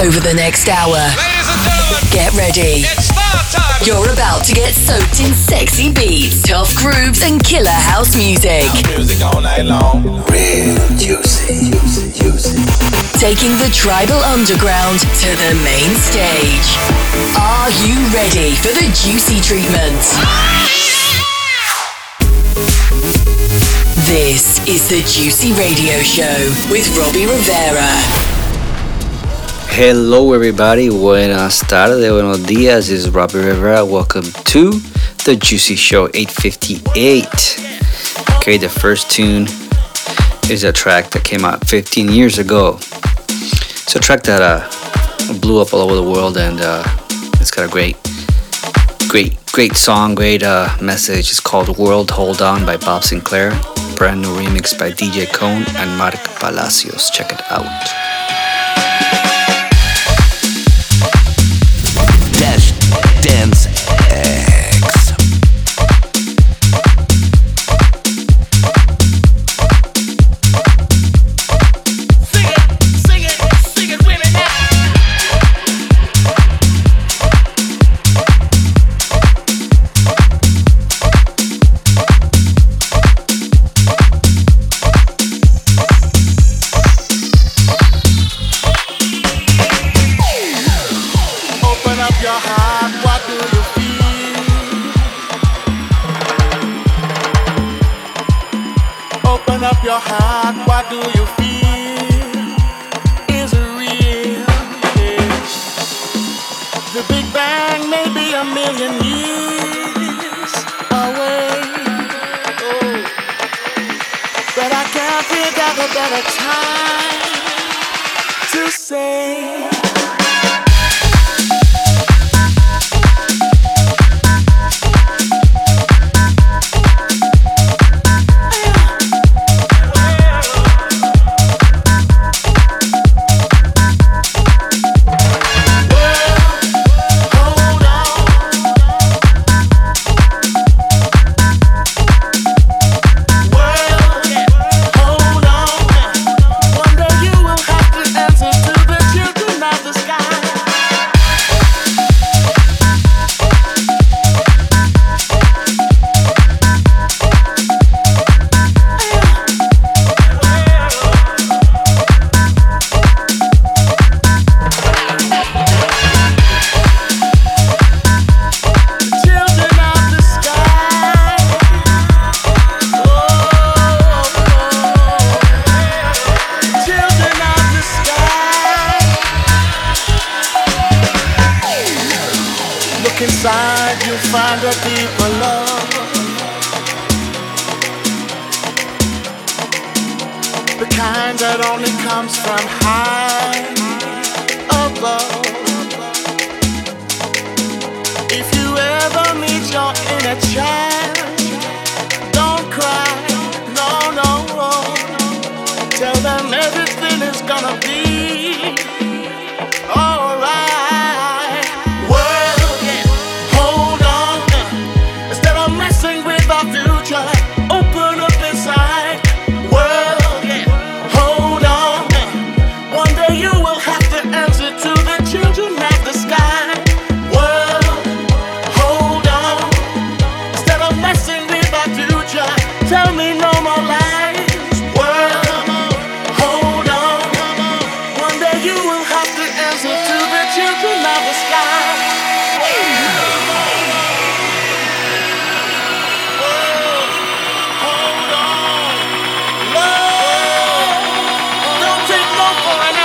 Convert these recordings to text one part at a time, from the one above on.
over the next hour. Ladies and gentlemen, Get ready. It's far time. You're about to get soaked in sexy beats, tough grooves, and killer house music. Music all night long. Real juicy, juicy, juicy. Taking the tribal underground to the main stage. Are you ready for the juicy treatment? This is the Juicy Radio Show with Robbie Rivera. Hello, everybody. Buenas tardes, buenos dias. This is Robbie Rivera. Welcome to the Juicy Show 858. Okay, the first tune is a track that came out 15 years ago. It's a track that uh, blew up all over the world, and uh, it's got a great, great, great song, great uh, message. It's called World Hold On by Bob Sinclar. brand new remix by DJ Cone and Mark Palacios. Check it out. For an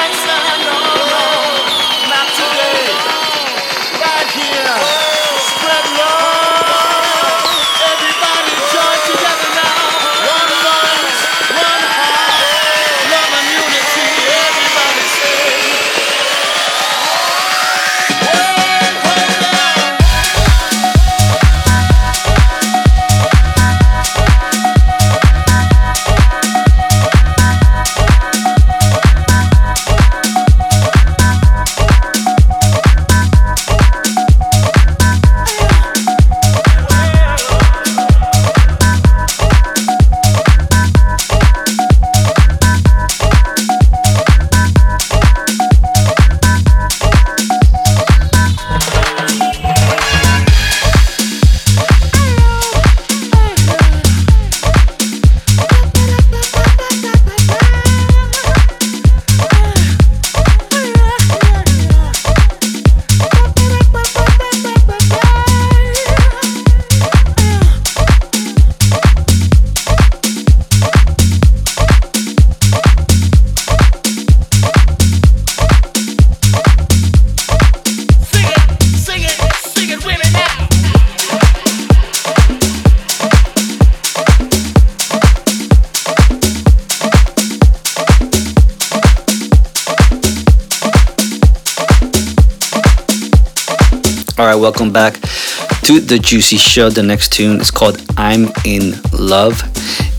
to the Juicy Show. The next tune is called I'm in Love,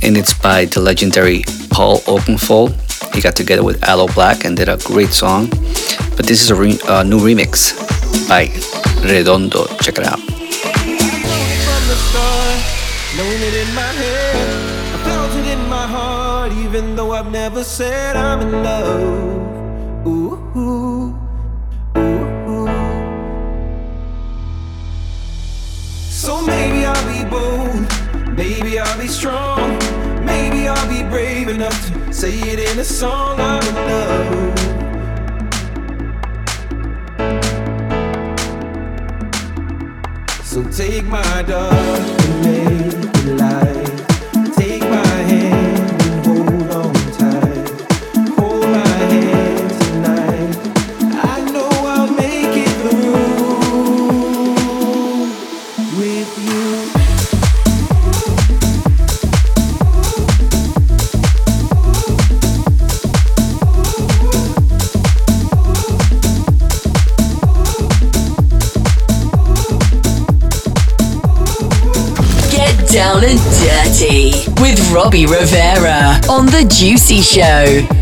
and it's by the legendary Paul Oakenfold. He got together with Aloe Blacc and did a great song. But this is a re- uh, new remix by Redondo. Check it out. even though I've never said I'm in love. Bold, maybe I'll be strong, maybe I'll be brave enough to say it in a song. I'm in love. So take my dog and make it light. Robbie Rivera on The Juicy Show.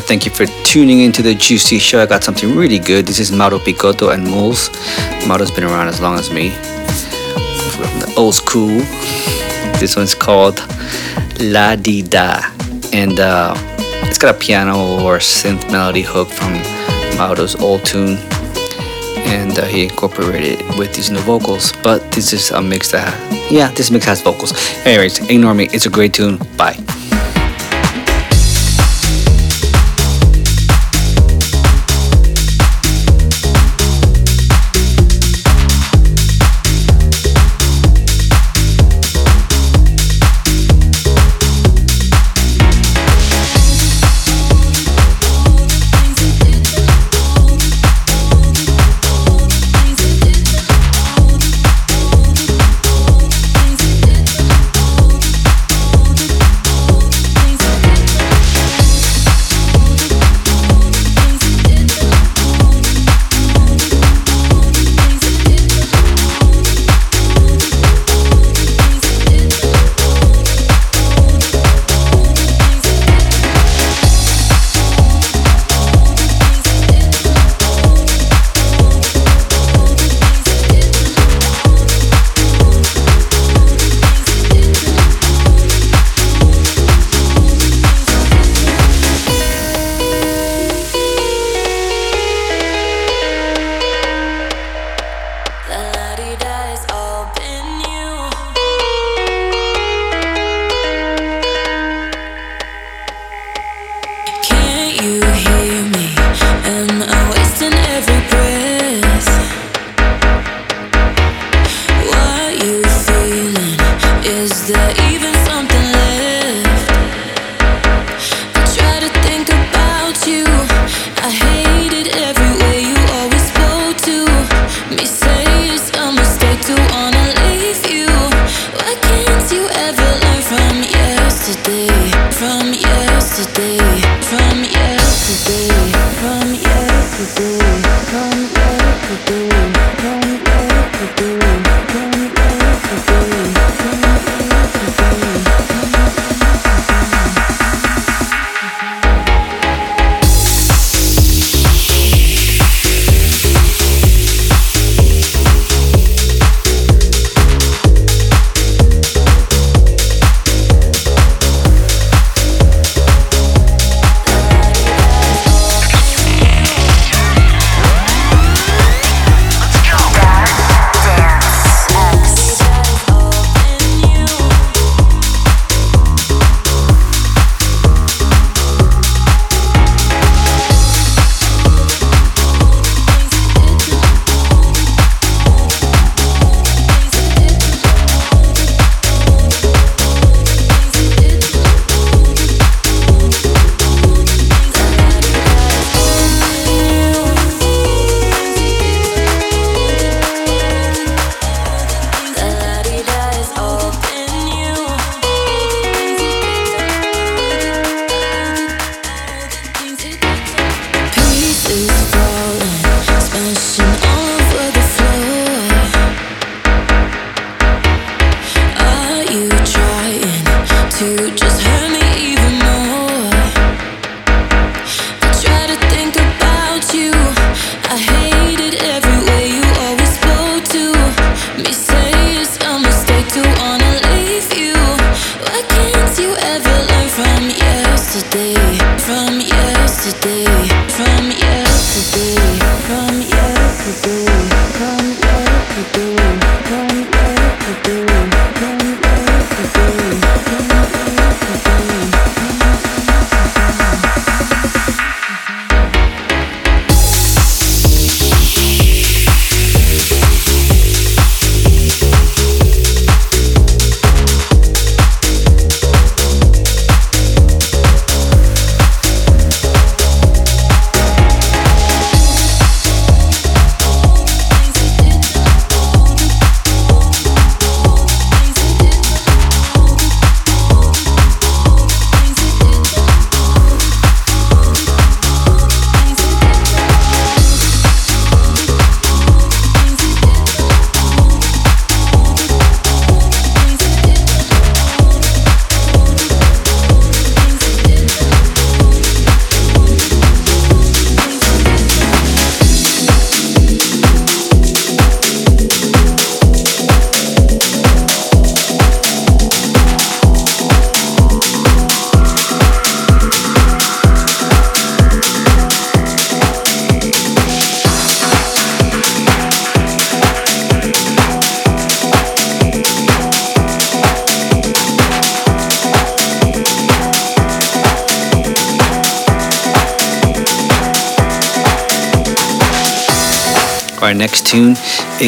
Thank you for tuning into the Juicy Show. I got something really good. This is Mauro Picotto and Moles. Mauro's been around as long as me. From the old school. This one's called La Di Da. And uh, it's got a piano or synth melody hook from Mauro's old tune. And uh, he incorporated it with these new vocals. But this is a mix that, yeah, this mix has vocals. Anyways, ignore me. It's a great tune. Bye.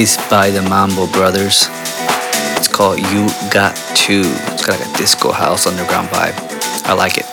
Is by the Mambo Brothers. It's called You Got To. It's got like a disco house underground vibe. I like it.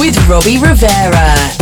Robbie Rivera.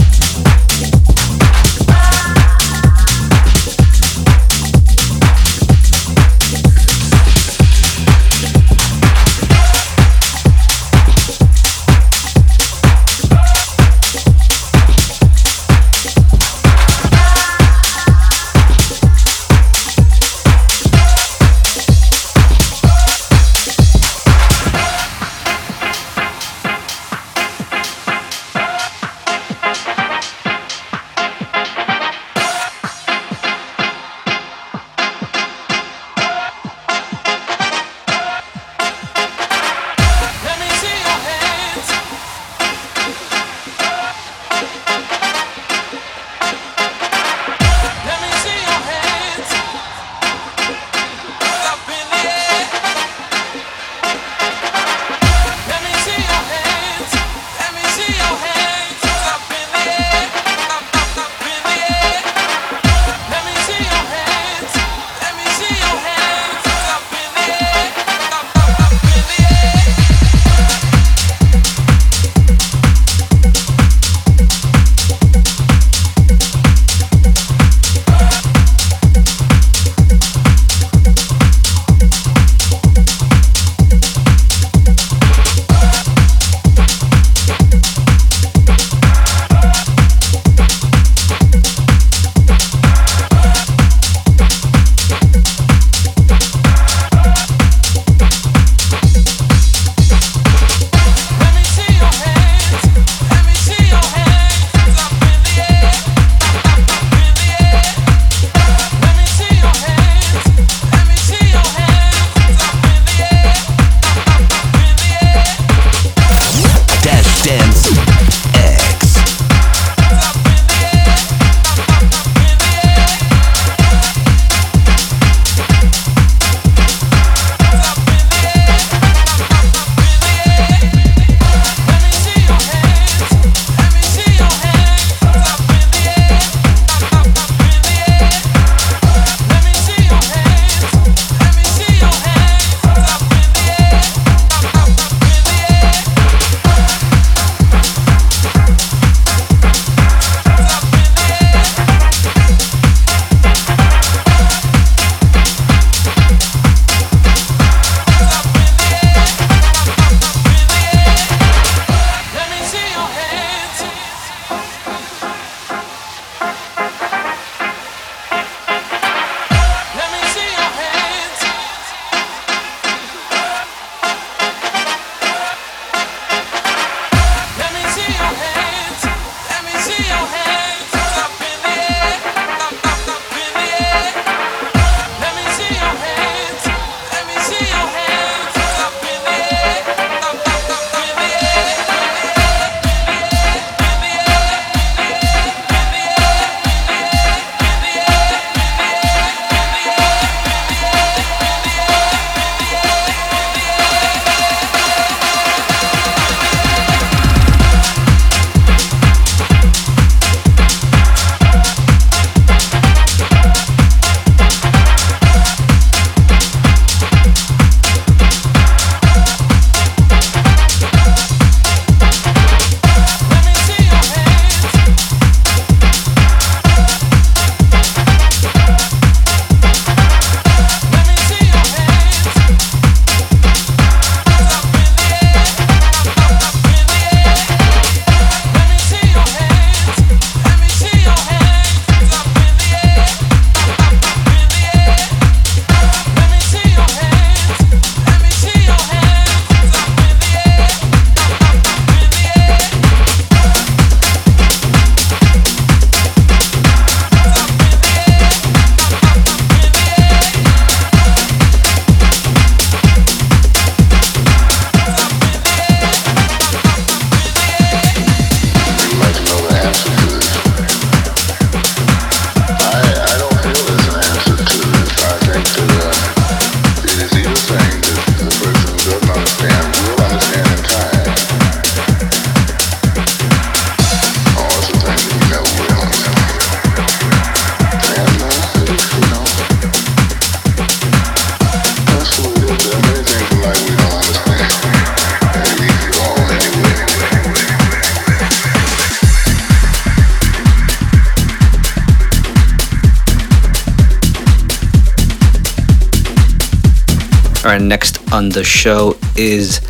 On the show is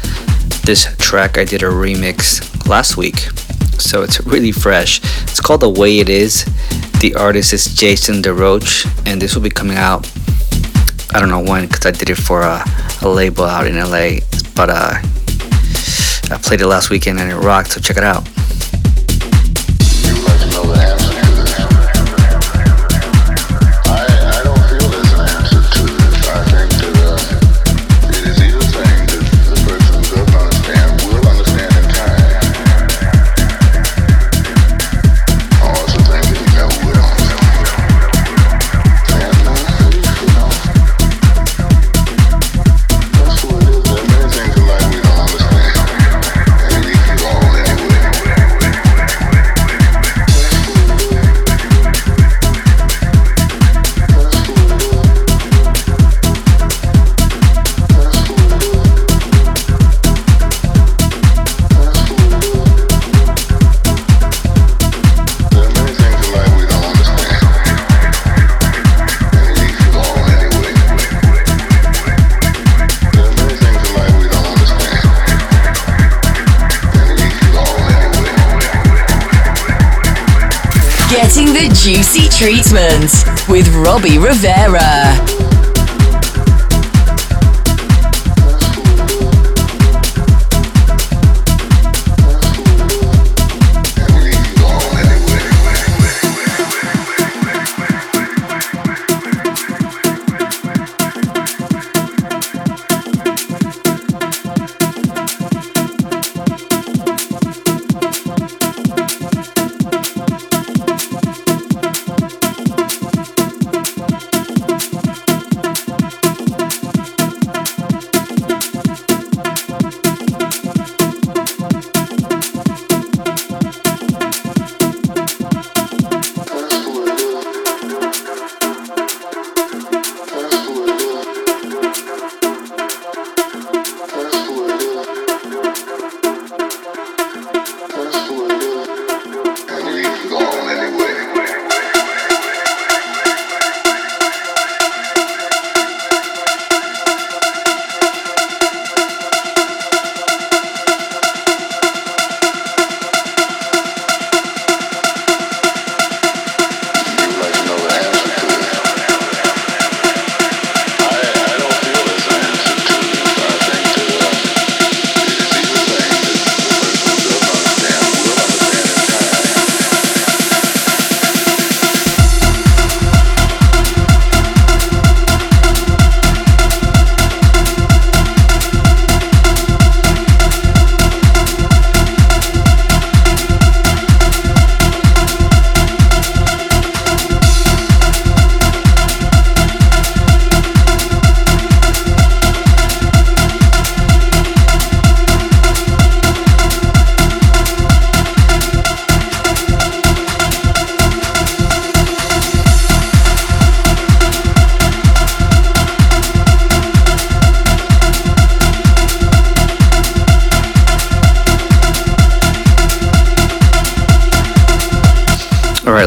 this track I did a remix last week. So it's really fresh. It's called The Way It Is. The artist is Jason DeRoach, and this will be coming out. I don't know when because I did it for a, a, label out in LA, but uh, I played it last weekend and it rocked. So check it out. Juicy Treatment with Robbie Rivera.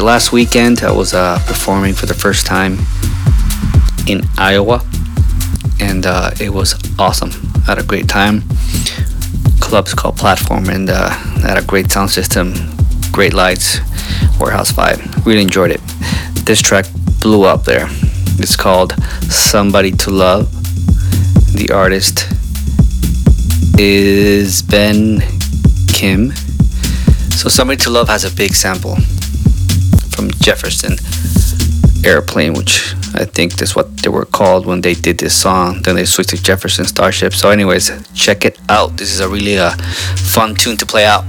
Last weekend, I was uh, performing for the first time in Iowa, and uh, it was awesome. I had a great time. Club's called Platform, and uh, had a great sound system, great lights, warehouse vibe. Really enjoyed it. This track blew up there. It's called Somebody to Love. The artist is Ben Kim. So, Somebody to Love has a big sample Jefferson Airplane, which I think that's what they were called when they did this song. Then they switched to Jefferson Starship. So, anyways, check it out. This is a really uh, fun tune to play out.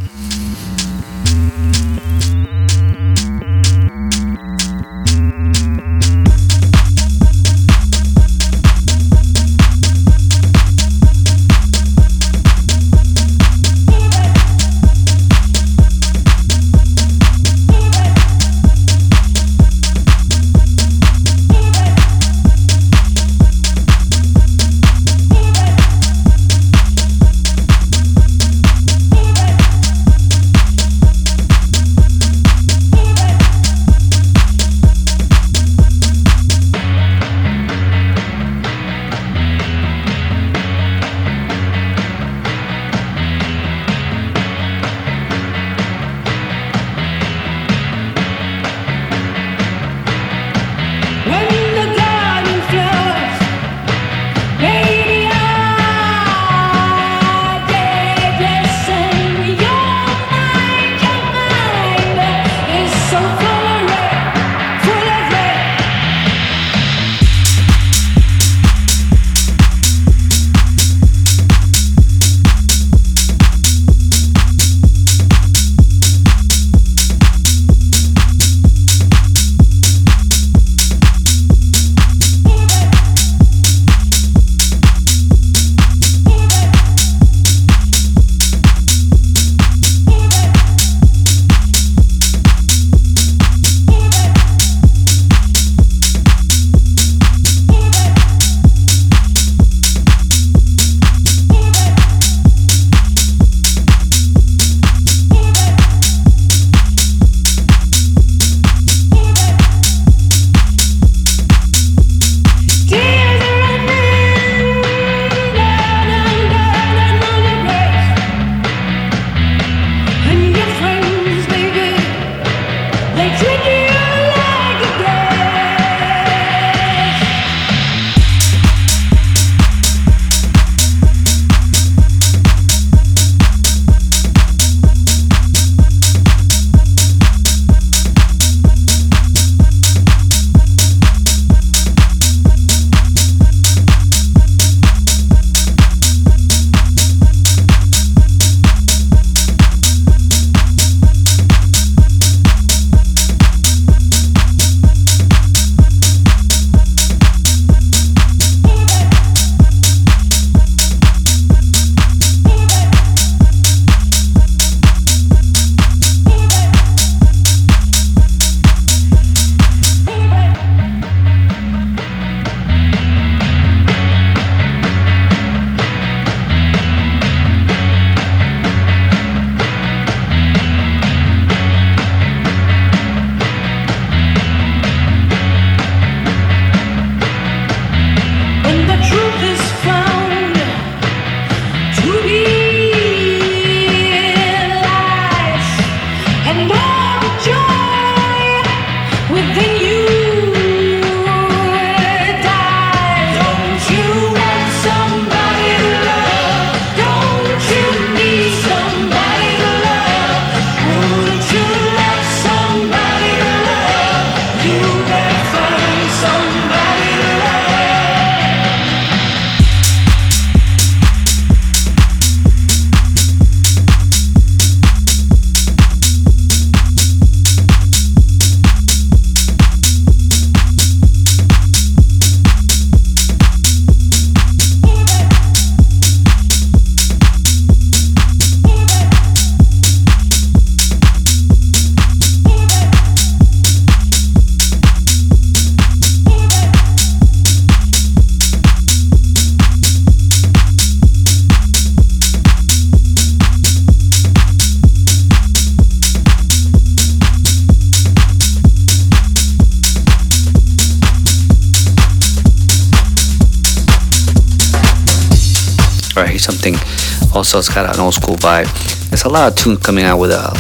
Also it's got an old school vibe. There's a lot of tunes coming out with uh,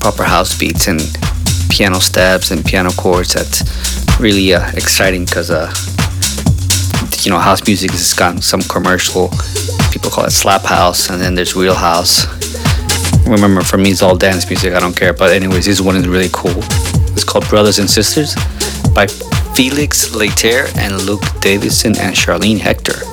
proper house beats and piano stabs and piano chords. That's really uh, exciting because uh, you know house music has got some commercial. People call it slap house, and then there's real house. Remember, for me, it's all dance music. I don't care. But anyways, this one is really cool. It's called Brothers and Sisters by Felix Leiter and Luke Davidson and Charlene Hector.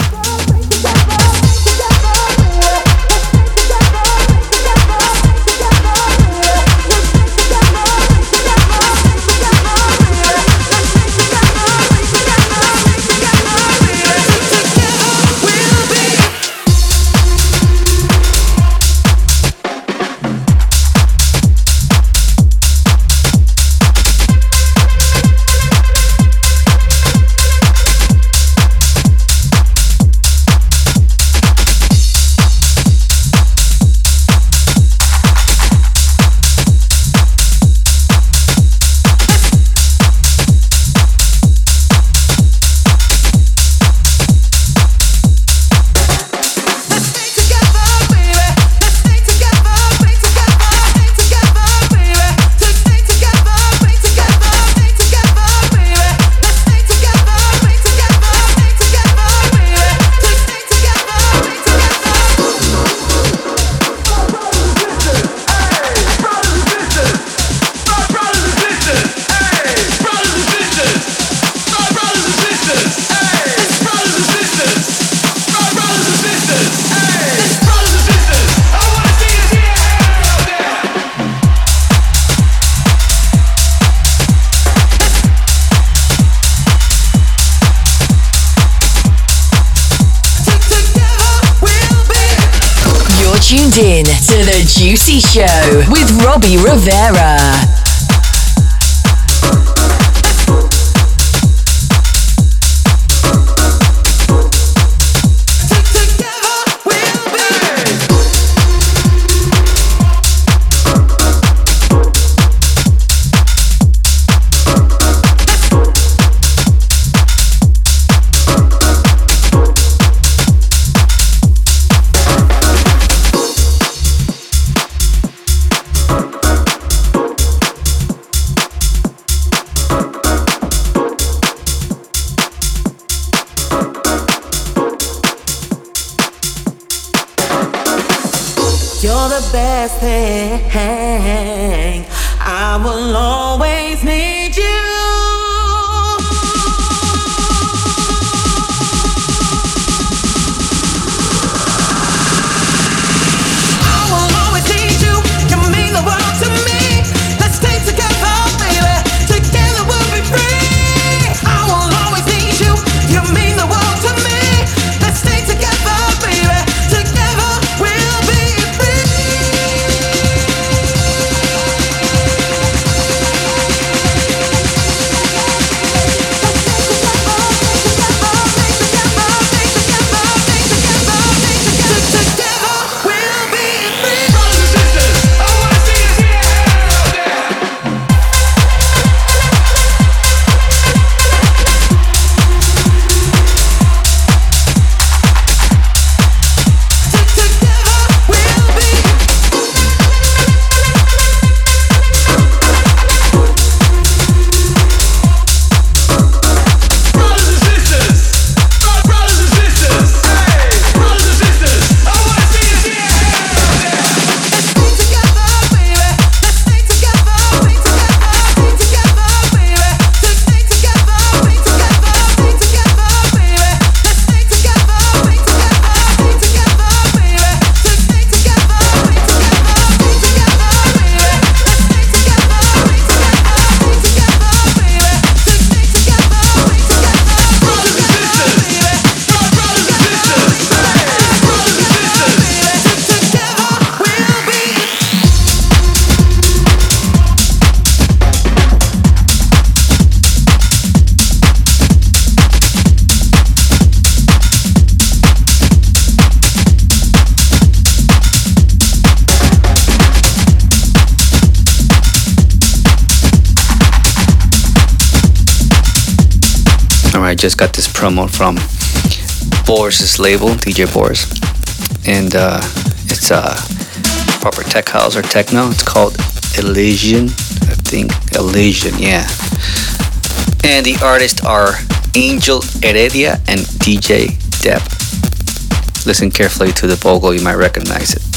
Robbie Rivera. Just got this promo from Boris's label, DJ Boris. and uh, it's a proper tech house or techno. It's called Elysian, I think. Elysian, yeah. And the artists are Angel Heredia and DJ Deb. Listen carefully to the vocal, you might recognize it.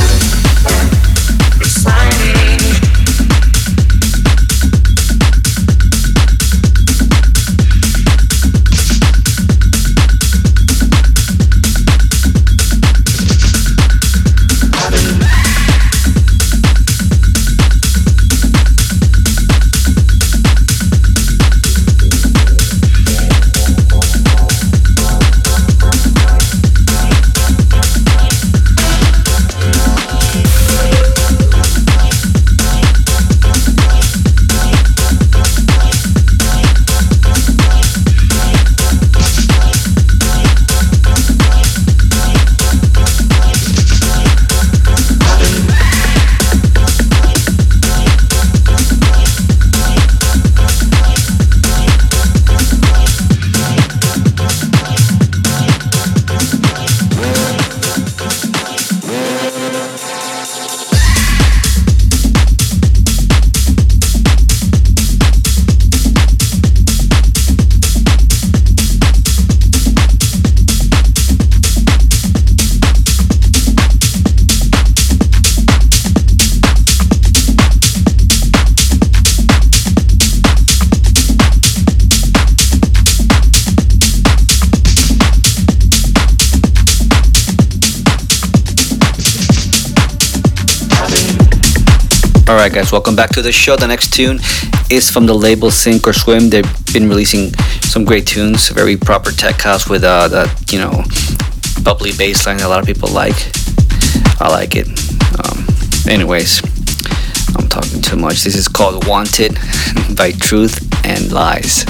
welcome back to the show. The next tune is from the label Sink or Swim. They've been releasing some great tunes, very proper tech house with uh, you know, bubbly bass line that a lot of people like. I like it. Um, anyways, I'm talking too much. This is called Wanted by Truth and Lies.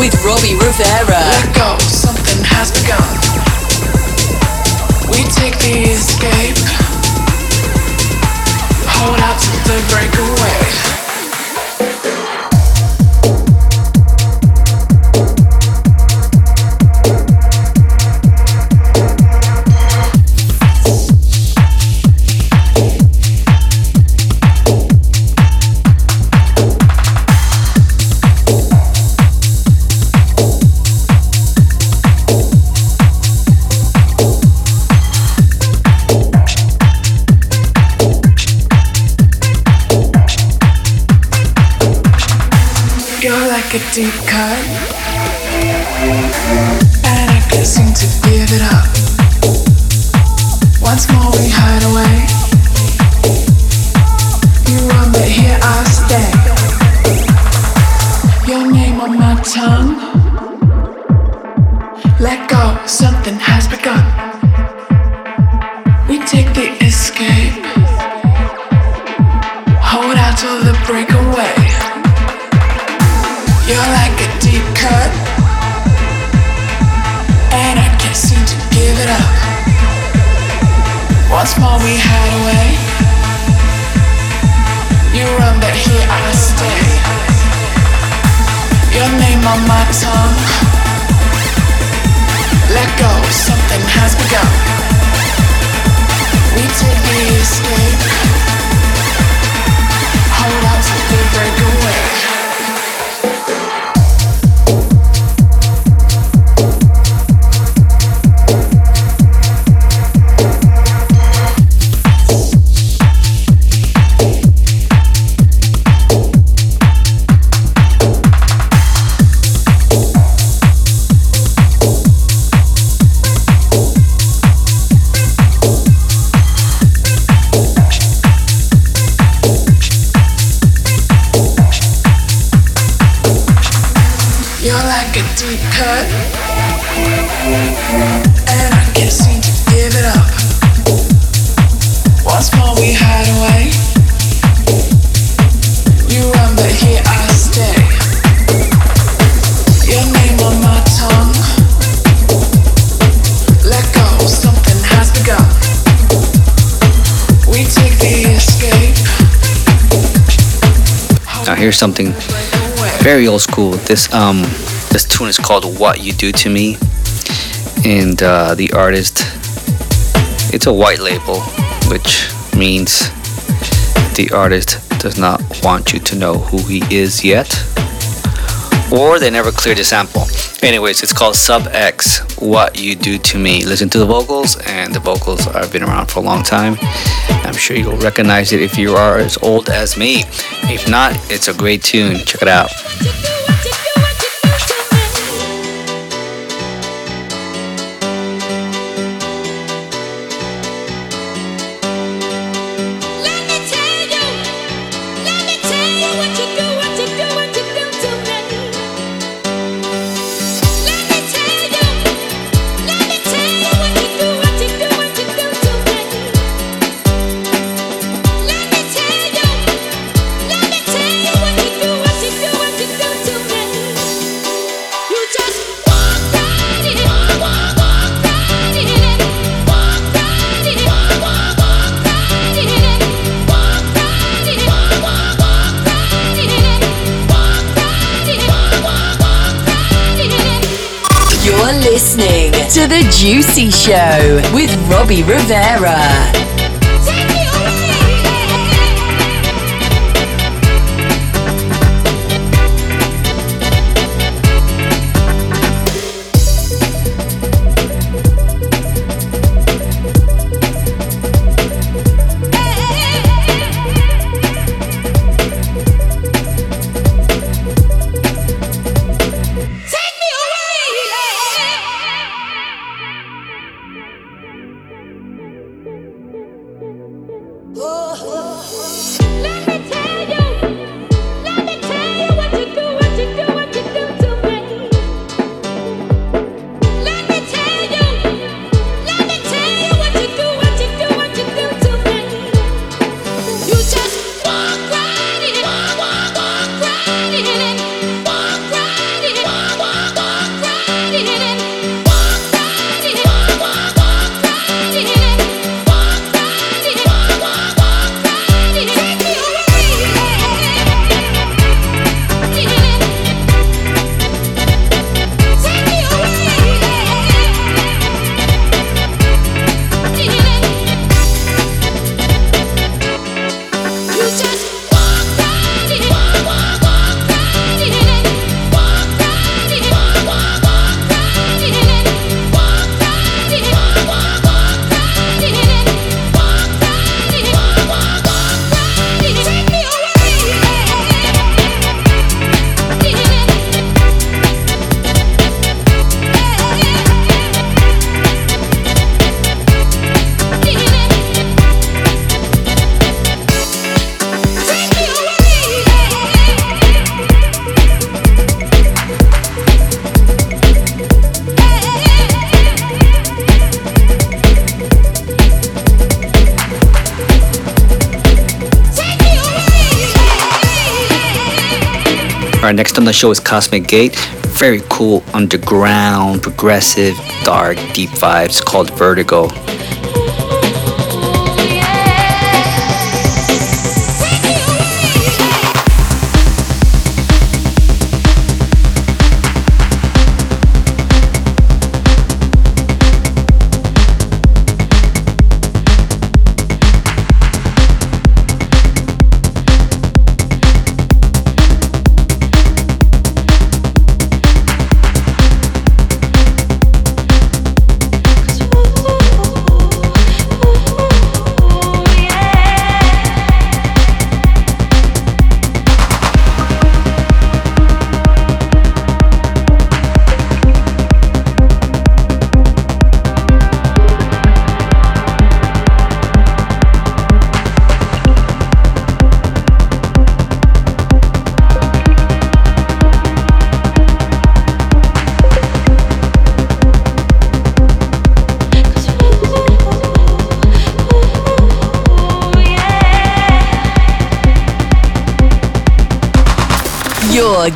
With Robbie Rivera. Something very old school. This um this tune is called "What You Do to Me," and uh, the artist it's a white label, which means the artist does not want you to know who he is yet, or they never cleared the sample. Anyways, it's called Sub X. What You Do to Me. Listen to the vocals, and the vocals have been around for a long time. I'm sure you'll recognize it if you are as old as me. If not, it's a great tune. Check it out. To The Juicy Show with Robbie Rivera. Alright, next on the show is Cosmic Gate. Very cool, underground, progressive, dark, deep vibes called Vertigo.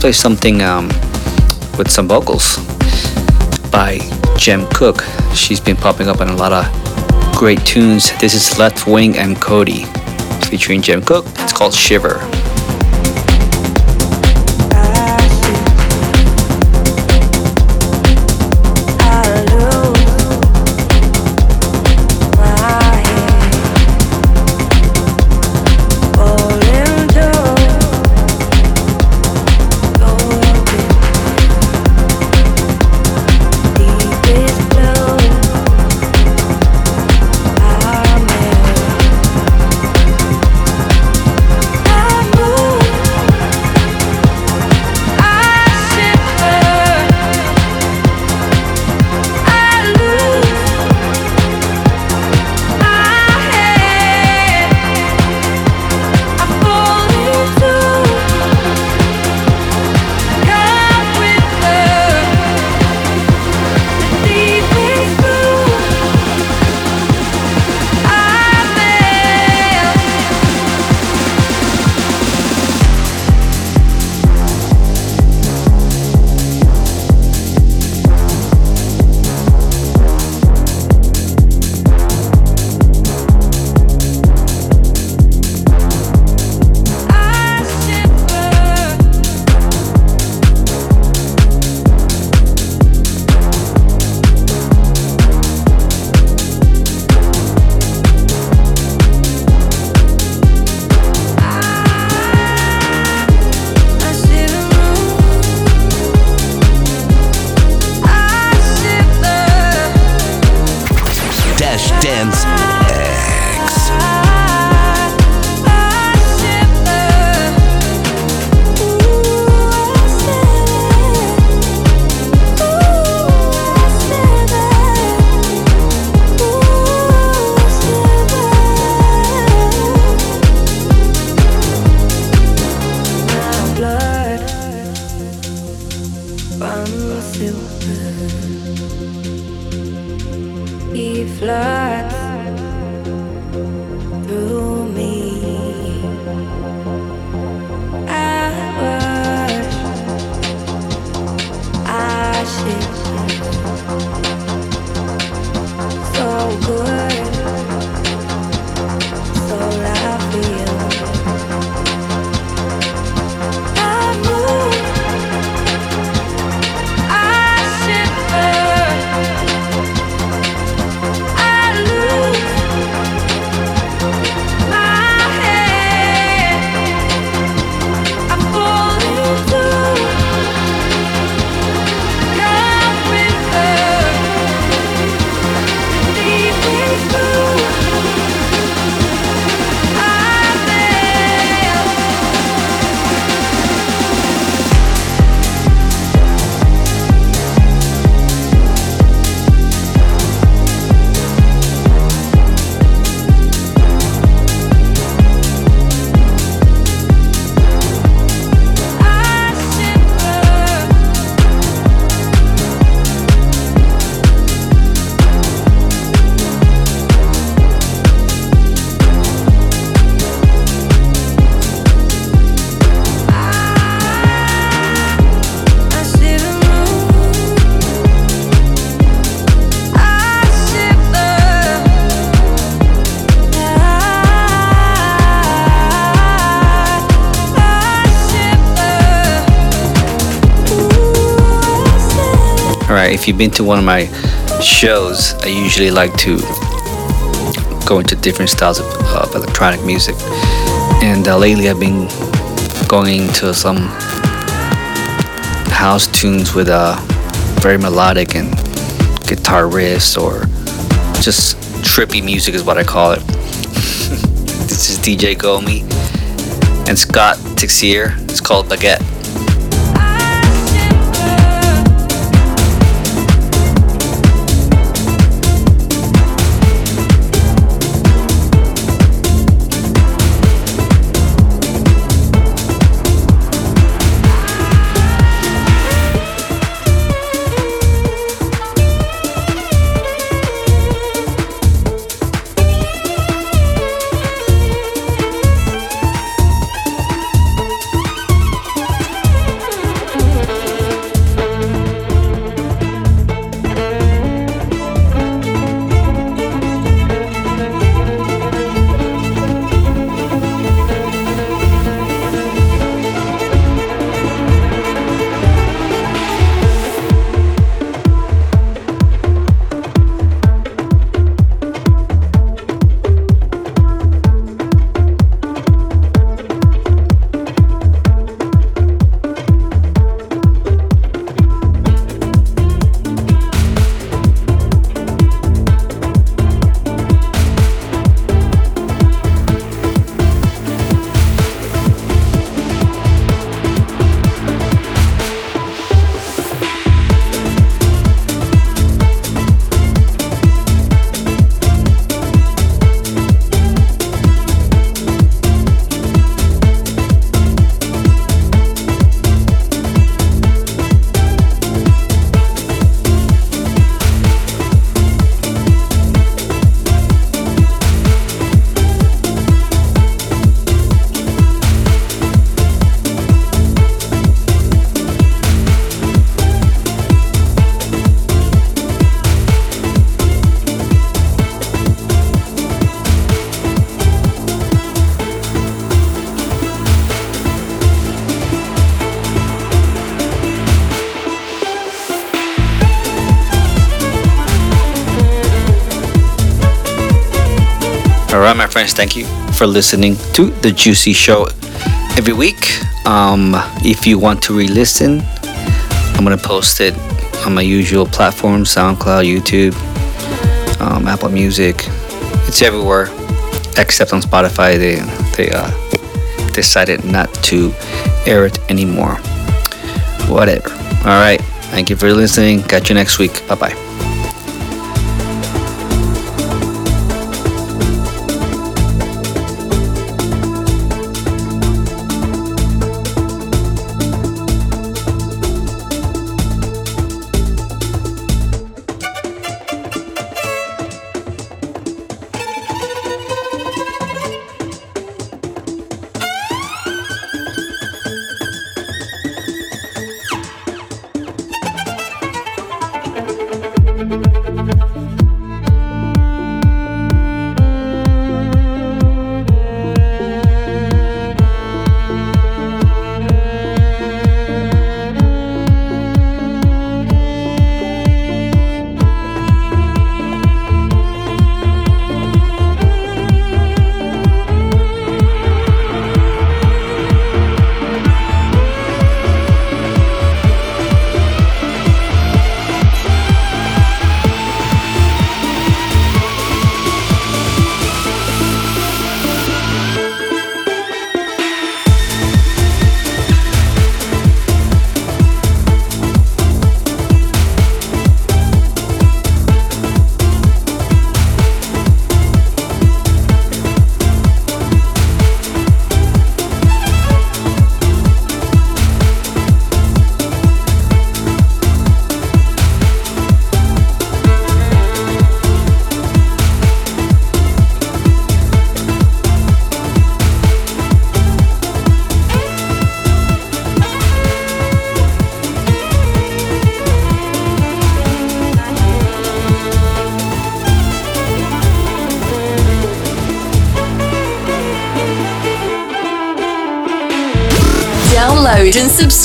Play something um, with some vocals by Jem Cooke. She's been popping up on a lot of great tunes. This is Leftwing and Kody featuring Jem Cooke. It's called Shiver. If you've been to one of my shows, I usually like to go into different styles of, of electronic music. And uh, lately I've been going into some house tunes with uh, very melodic and guitar riffs or just trippy music is what I call it. this is DJ Gomi and Scott Tixier. It's called Baguette. My friends, thank you for listening to the Juicy Show every week. Um, if you want to re-listen, I'm gonna post it on my usual platforms: SoundCloud, YouTube, um, Apple Music. It's everywhere except on Spotify. They they uh, decided not to air it anymore. Whatever. All right. Thank you for listening. Catch you next week. Bye bye.